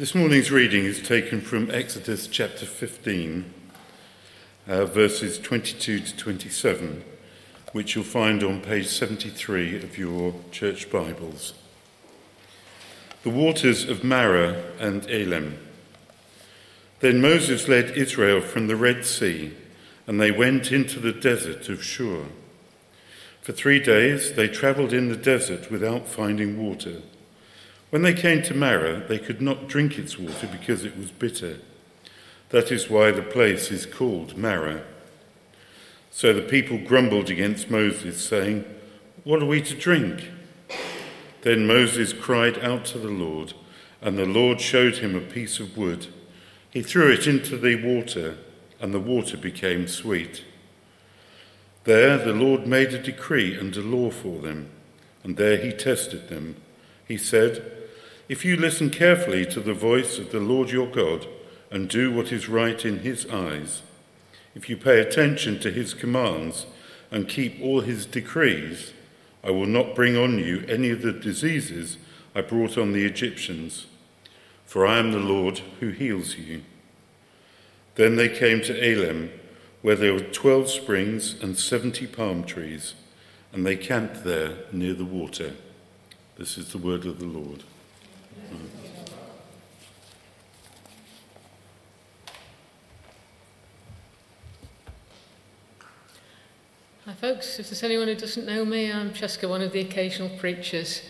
This morning's reading is taken from Exodus chapter 15, uh, verses 22 to 27, which you'll find on page 73 of your church Bibles. The waters of Marah and Elim. Then Moses led Israel from the Red Sea, and they went into the desert of Shur. For three days they travelled in the desert without finding water. When they came to Marah, they could not drink its water because it was bitter. That is why the place is called Marah. So the people grumbled against Moses, saying, What are we to drink? Then Moses cried out to the Lord, and the Lord showed him a piece of wood. He threw it into the water, and the water became sweet. There the Lord made a decree and a law for them, and there he tested them. He said, If you listen carefully to the voice of the Lord your God and do what is right in his eyes, if you pay attention to his commands and keep all his decrees, I will not bring on you any of the diseases I brought on the Egyptians, for I am the Lord who heals you. Then they came to Elim where there were twelve springs and seventy palm trees, and they camped there near the water. This is the word of the Lord. Hmm. Hi, folks. If there's anyone who doesn't know me, I'm Cheska, one of the occasional preachers.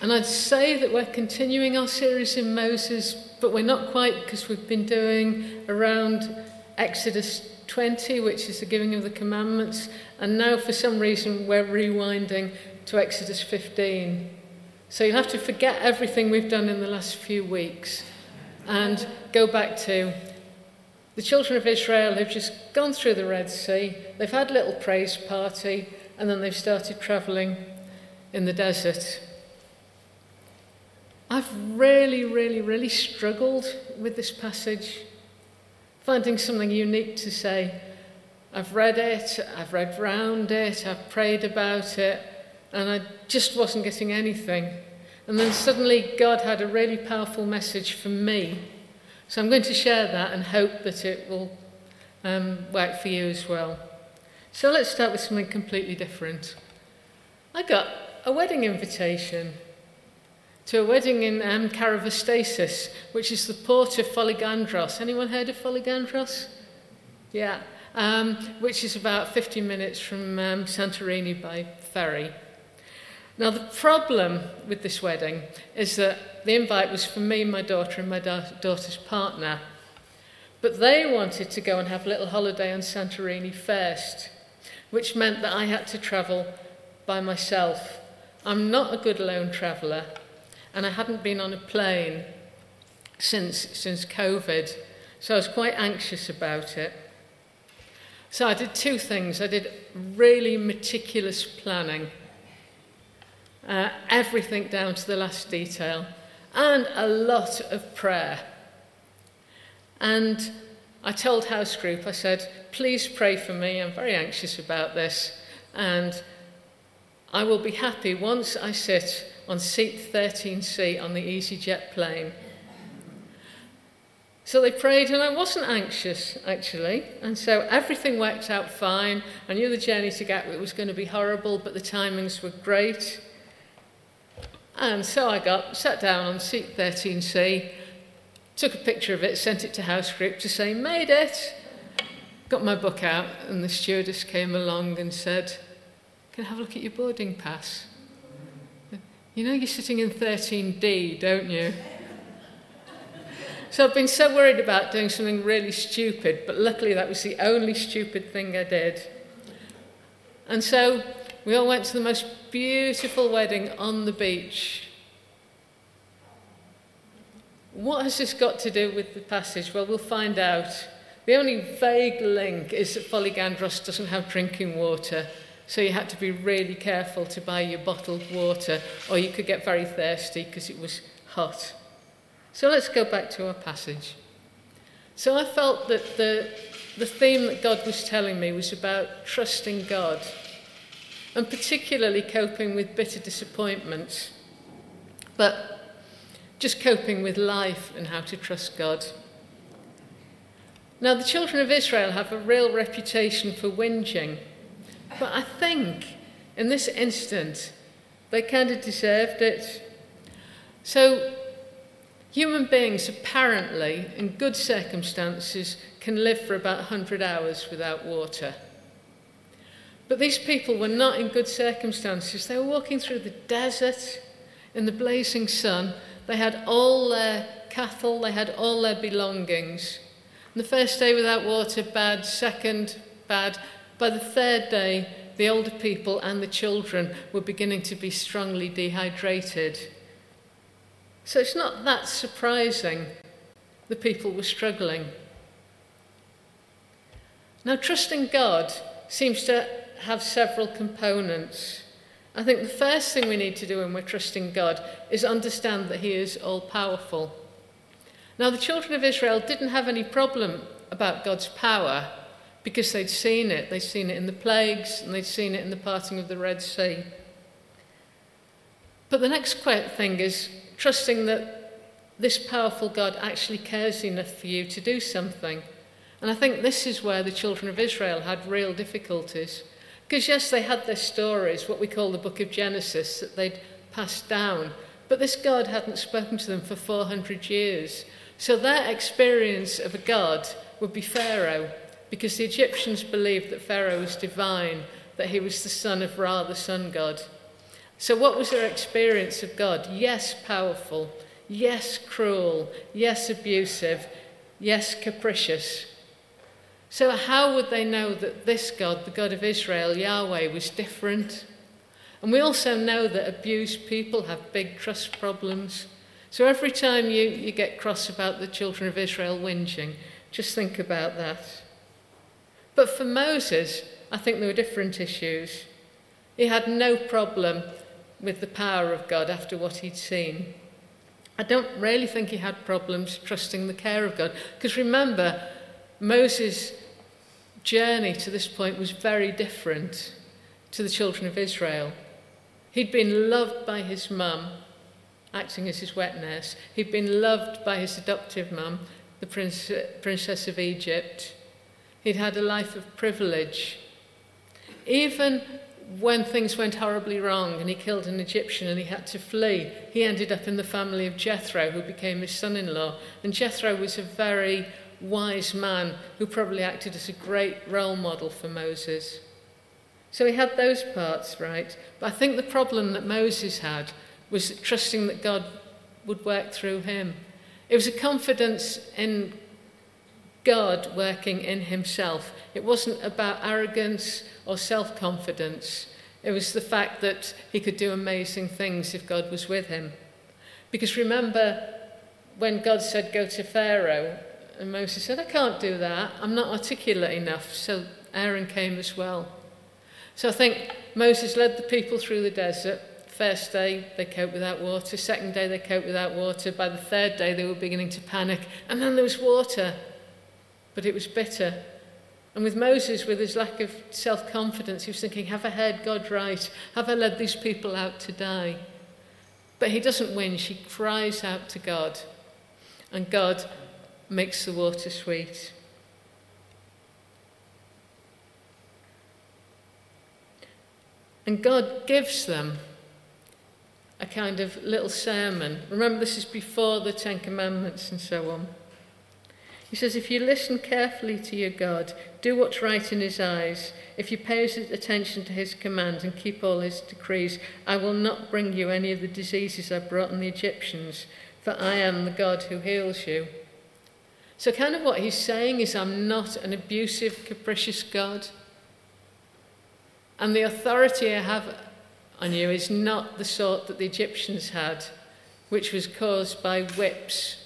And I'd say that we're continuing our series in Moses, but we're not quite because we've been doing around Exodus 20, which is the giving of the commandments, and now for some reason we're rewinding to Exodus 15. So you'll have to forget everything we've done in the last few weeks and go back to the children of Israel have just gone through the Red Sea, they've had a little praise party, and then they've started travelling in the desert. I've really, really, really struggled with this passage finding something unique to say. I've read it, I've read round it, I've prayed about it, and I just wasn't getting anything. And then suddenly God had a really powerful message for me. So I'm going to share that and hope that it will um, work for you as well. So let's start with something completely different. I got a wedding invitation to a wedding in um, which is the port of Folegandros. Anyone heard of Folegandros? Yeah, um, which is about 50 minutes from um, Santorini by ferry. Now, the problem with this wedding is that the invite was for me, my daughter, and my da- daughter's partner. But they wanted to go and have a little holiday on Santorini first, which meant that I had to travel by myself. I'm not a good lone traveller, and I hadn't been on a plane since, since COVID, so I was quite anxious about it. So I did two things. I did really meticulous planning, uh, everything down to the last detail, and a lot of prayer. And I told house group, I said, please pray for me. I'm very anxious about this. And I will be happy once I sit on seat 13C on the EasyJet plane. So they prayed, and I wasn't anxious actually. And so everything worked out fine. I knew the journey to Gatwick was going to be horrible, but the timings were great. And so I got sat down on seat 13C, took a picture of it, sent it to house group to say, made it. Got my book out, and the stewardess came along and said, Can I have a look at your boarding pass? You know you're sitting in 13D, don't you? So I've been so worried about doing something really stupid, but luckily that was the only stupid thing I did. And so we all went to the most beautiful wedding on the beach. What has this got to do with the passage? Well, we'll find out. The only vague link is that Folegandros doesn't have drinking water. So you had to be really careful to buy your bottled water, or you could get very thirsty because it was hot. So let's go back to our passage. So I felt that the, the theme that God was telling me was about trusting God, and particularly coping with bitter disappointments. But just coping with life and how to trust God. Now, the children of Israel have a real reputation for whinging, but I think in this instance they kind of deserved it. So, human beings apparently, in good circumstances, can live for about 100 hours without water. But these people were not in good circumstances. They were walking through the desert in the blazing sun. They had all their cattle, they had all their belongings. And the first day without water, bad. Second, bad. By the third day, the older people and the children were beginning to be strongly dehydrated. So it's not that surprising the people were struggling. Now, trusting God seems to have several components. I think the first thing we need to do when we're trusting God is understand that He is all powerful. Now, the children of Israel didn't have any problem about God's power because they'd seen it. They'd seen it in the plagues and they'd seen it in the parting of the Red Sea. But the next thing is trusting that this powerful God actually cares enough for you to do something. And I think this is where the children of Israel had real difficulties. Because, yes, they had their stories, what we call the book of Genesis, that they'd passed down. But this God hadn't spoken to them for 400 years. So their experience of a God would be Pharaoh, because the Egyptians believed that Pharaoh was divine, that he was the son of Ra, the sun god. So, what was their experience of God? Yes, powerful. Yes, cruel. Yes, abusive. Yes, capricious. So, how would they know that this God, the God of Israel, Yahweh, was different? And we also know that abused people have big trust problems. So, every time you, you get cross about the children of Israel whinging, just think about that. But for Moses, I think there were different issues. He had no problem with the power of God after what he'd seen. I don't really think he had problems trusting the care of God. Because remember, Moses' journey to this point was very different to the children of Israel. He'd been loved by his mum, acting as his wet nurse. He'd been loved by his adoptive mum, the prince, princess of Egypt. He'd had a life of privilege. Even when things went horribly wrong and he killed an Egyptian and he had to flee, he ended up in the family of Jethro, who became his son in law. And Jethro was a very wise man who probably acted as a great role model for Moses. So he had those parts right. But I think the problem that Moses had was trusting that God would work through him. It was a confidence in God working in himself. It wasn't about arrogance or self confidence. It was the fact that he could do amazing things if God was with him. Because remember when God said, Go to Pharaoh, and Moses said, I can't do that. I'm not articulate enough. So Aaron came as well. So I think Moses led the people through the desert. First day, they coped without water. Second day, they coped without water. By the third day, they were beginning to panic. And then there was water but it was bitter. And with Moses, with his lack of self confidence, he was thinking, Have I heard God right? Have I led these people out to die? But he doesn't win. She cries out to God. And God makes the water sweet. And God gives them a kind of little sermon. Remember, this is before the Ten Commandments and so on. He says, If you listen carefully to your God, do what's right in his eyes, if you pay attention to his commands and keep all his decrees, I will not bring you any of the diseases I brought on the Egyptians, for I am the God who heals you. So, kind of what he's saying is, I'm not an abusive, capricious God. And the authority I have on you is not the sort that the Egyptians had, which was caused by whips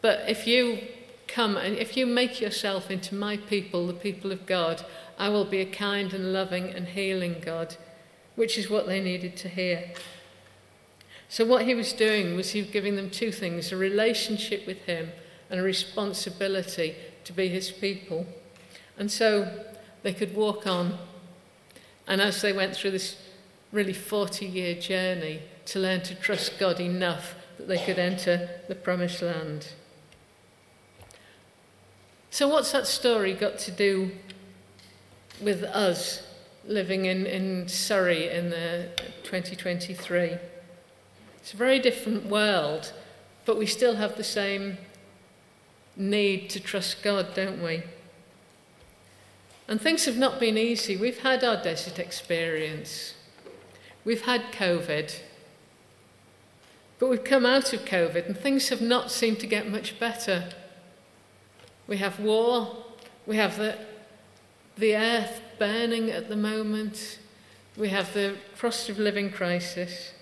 but if you come and if you make yourself into my people, the people of God, I will be a kind and loving and healing God, which is what they needed to hear. So, what he was doing was he was giving them two things a relationship with him and a responsibility to be his people. And so they could walk on. And as they went through this really 40 year journey, to learn to trust God enough that they could enter the promised land. So, what's that story got to do with us living in, in Surrey in the 2023? It's a very different world, but we still have the same need to trust God, don't we? And things have not been easy. We've had our desert experience, we've had COVID, but we've come out of COVID and things have not seemed to get much better. We have war, we have the, the earth burning at the moment, we have the cost of living crisis,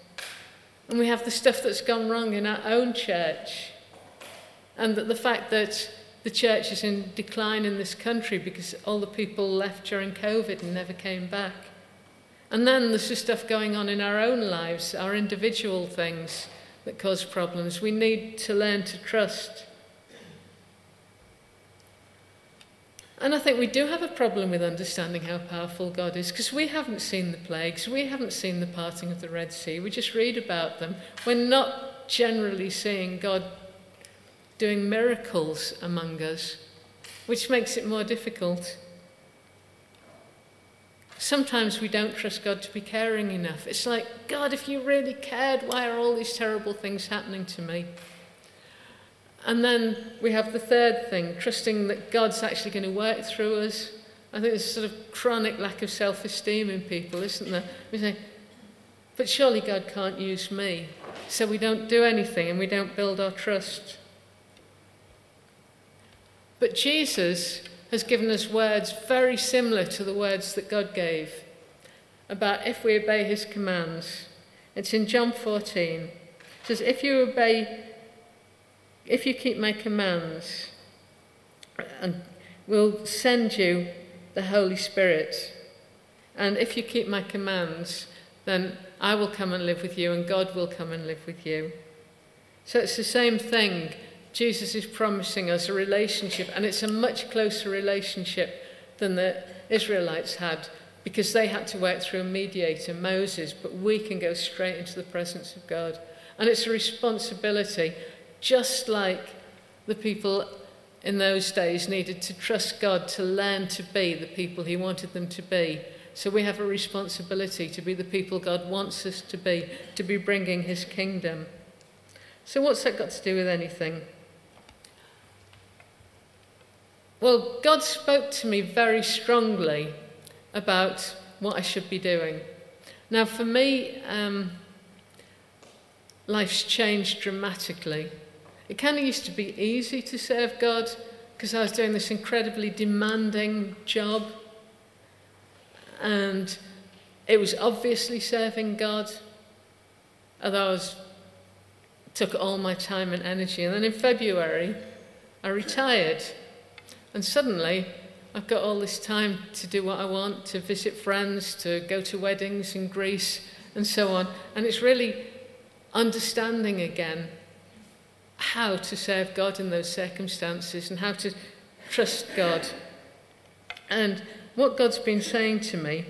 and we have the stuff that's gone wrong in our own church, and that the fact that the church is in decline in this country because all the people left during COVID and never came back. And then there's the stuff going on in our own lives, our individual things that cause problems. We need to learn to trust And I think we do have a problem with understanding how powerful God is because we haven't seen the plagues, we haven't seen the parting of the Red Sea, we just read about them. We're not generally seeing God doing miracles among us, which makes it more difficult. Sometimes we don't trust God to be caring enough. It's like, God, if you really cared, why are all these terrible things happening to me? And then we have the third thing, trusting that God's actually going to work through us. I think there's a sort of chronic lack of self esteem in people, isn't there? We say, but surely God can't use me. So we don't do anything and we don't build our trust. But Jesus has given us words very similar to the words that God gave about if we obey his commands. It's in John 14. It says, If you obey if you keep my commands, and will send you the Holy Spirit. And if you keep my commands, then I will come and live with you, and God will come and live with you. So it's the same thing. Jesus is promising us a relationship, and it's a much closer relationship than the Israelites had because they had to work through a mediator, Moses, but we can go straight into the presence of God. And it's a responsibility just like the people in those days needed to trust God to learn to be the people He wanted them to be. So we have a responsibility to be the people God wants us to be, to be bringing His kingdom. So, what's that got to do with anything? Well, God spoke to me very strongly about what I should be doing. Now, for me, um, life's changed dramatically. It kind of used to be easy to serve God because I was doing this incredibly demanding job. And it was obviously serving God, although I was, took all my time and energy. And then in February, I retired. And suddenly, I've got all this time to do what I want, to visit friends, to go to weddings in Greece, and so on. And it's really understanding again how to serve God in those circumstances and how to trust God. And what God's been saying to me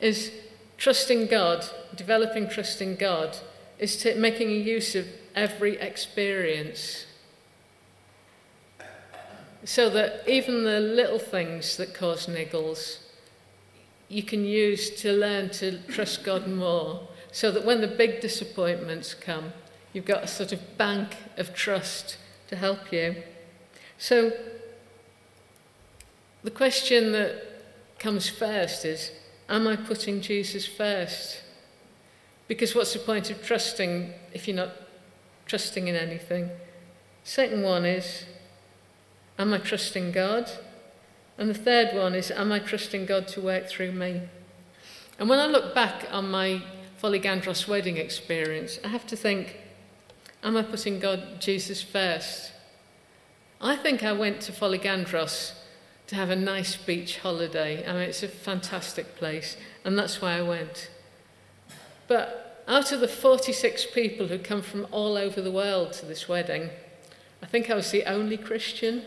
is trusting God, developing trust in God, is making use of every experience. So that even the little things that cause niggles, you can use to learn to trust God more. So that when the big disappointments come, You've got a sort of bank of trust to help you. So, the question that comes first is Am I putting Jesus first? Because what's the point of trusting if you're not trusting in anything? Second one is Am I trusting God? And the third one is Am I trusting God to work through me? And when I look back on my Folegandros wedding experience, I have to think Am I putting God, Jesus first? I think I went to Folegandros to have a nice beach holiday. I mean, it's a fantastic place, and that's why I went. But out of the 46 people who come from all over the world to this wedding, I think I was the only Christian.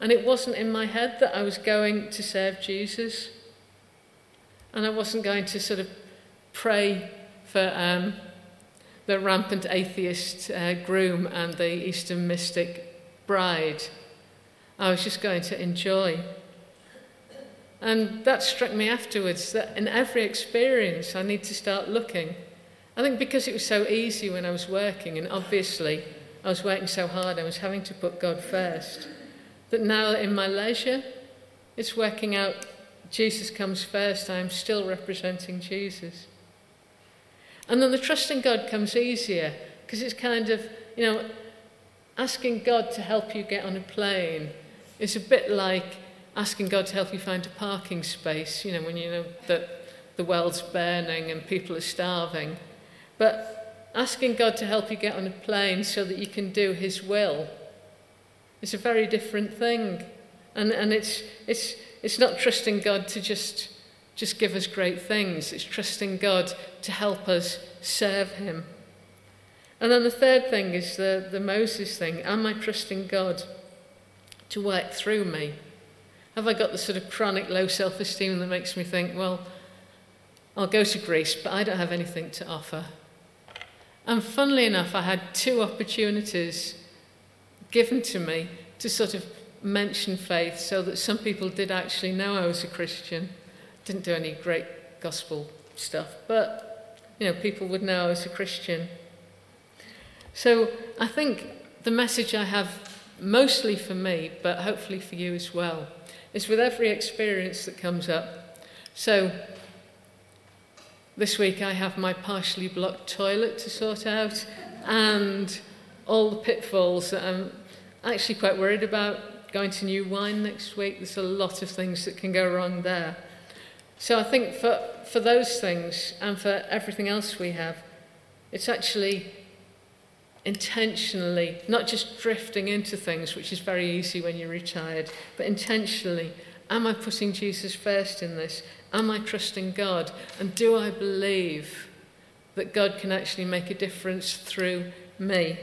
And it wasn't in my head that I was going to serve Jesus. And I wasn't going to sort of pray for um, the rampant atheist uh, groom and the Eastern mystic bride. I was just going to enjoy. And that struck me afterwards that in every experience I need to start looking. I think because it was so easy when I was working, and obviously I was working so hard, I was having to put God first, that now in my leisure, it's working out Jesus comes first, I am still representing Jesus. And then the trust in God comes easier because it's kind of, you know, asking God to help you get on a plane is a bit like asking God to help you find a parking space, you know, when you know that the world's burning and people are starving. But asking God to help you get on a plane so that you can do His will is a very different thing. And, and it's, it's, it's not trusting God to just, just give us great things, it's trusting God to help us serve Him. And then the third thing is the, the Moses thing. Am I trusting God to work through me? Have I got the sort of chronic low self esteem that makes me think, well, I'll go to Greece, but I don't have anything to offer? And funnily enough, I had two opportunities given to me to sort of mention faith so that some people did actually know I was a Christian. Didn't do any great gospel stuff, but you know, people would know I was a Christian. So I think the message I have mostly for me, but hopefully for you as well, is with every experience that comes up. So this week I have my partially blocked toilet to sort out and all the pitfalls that I'm actually quite worried about going to new wine next week. There's a lot of things that can go wrong there. So I think for, for those things and for everything else we have, it's actually intentionally, not just drifting into things, which is very easy when you're retired, but intentionally, am I putting Jesus first in this? Am I trusting God? And do I believe that God can actually make a difference through me?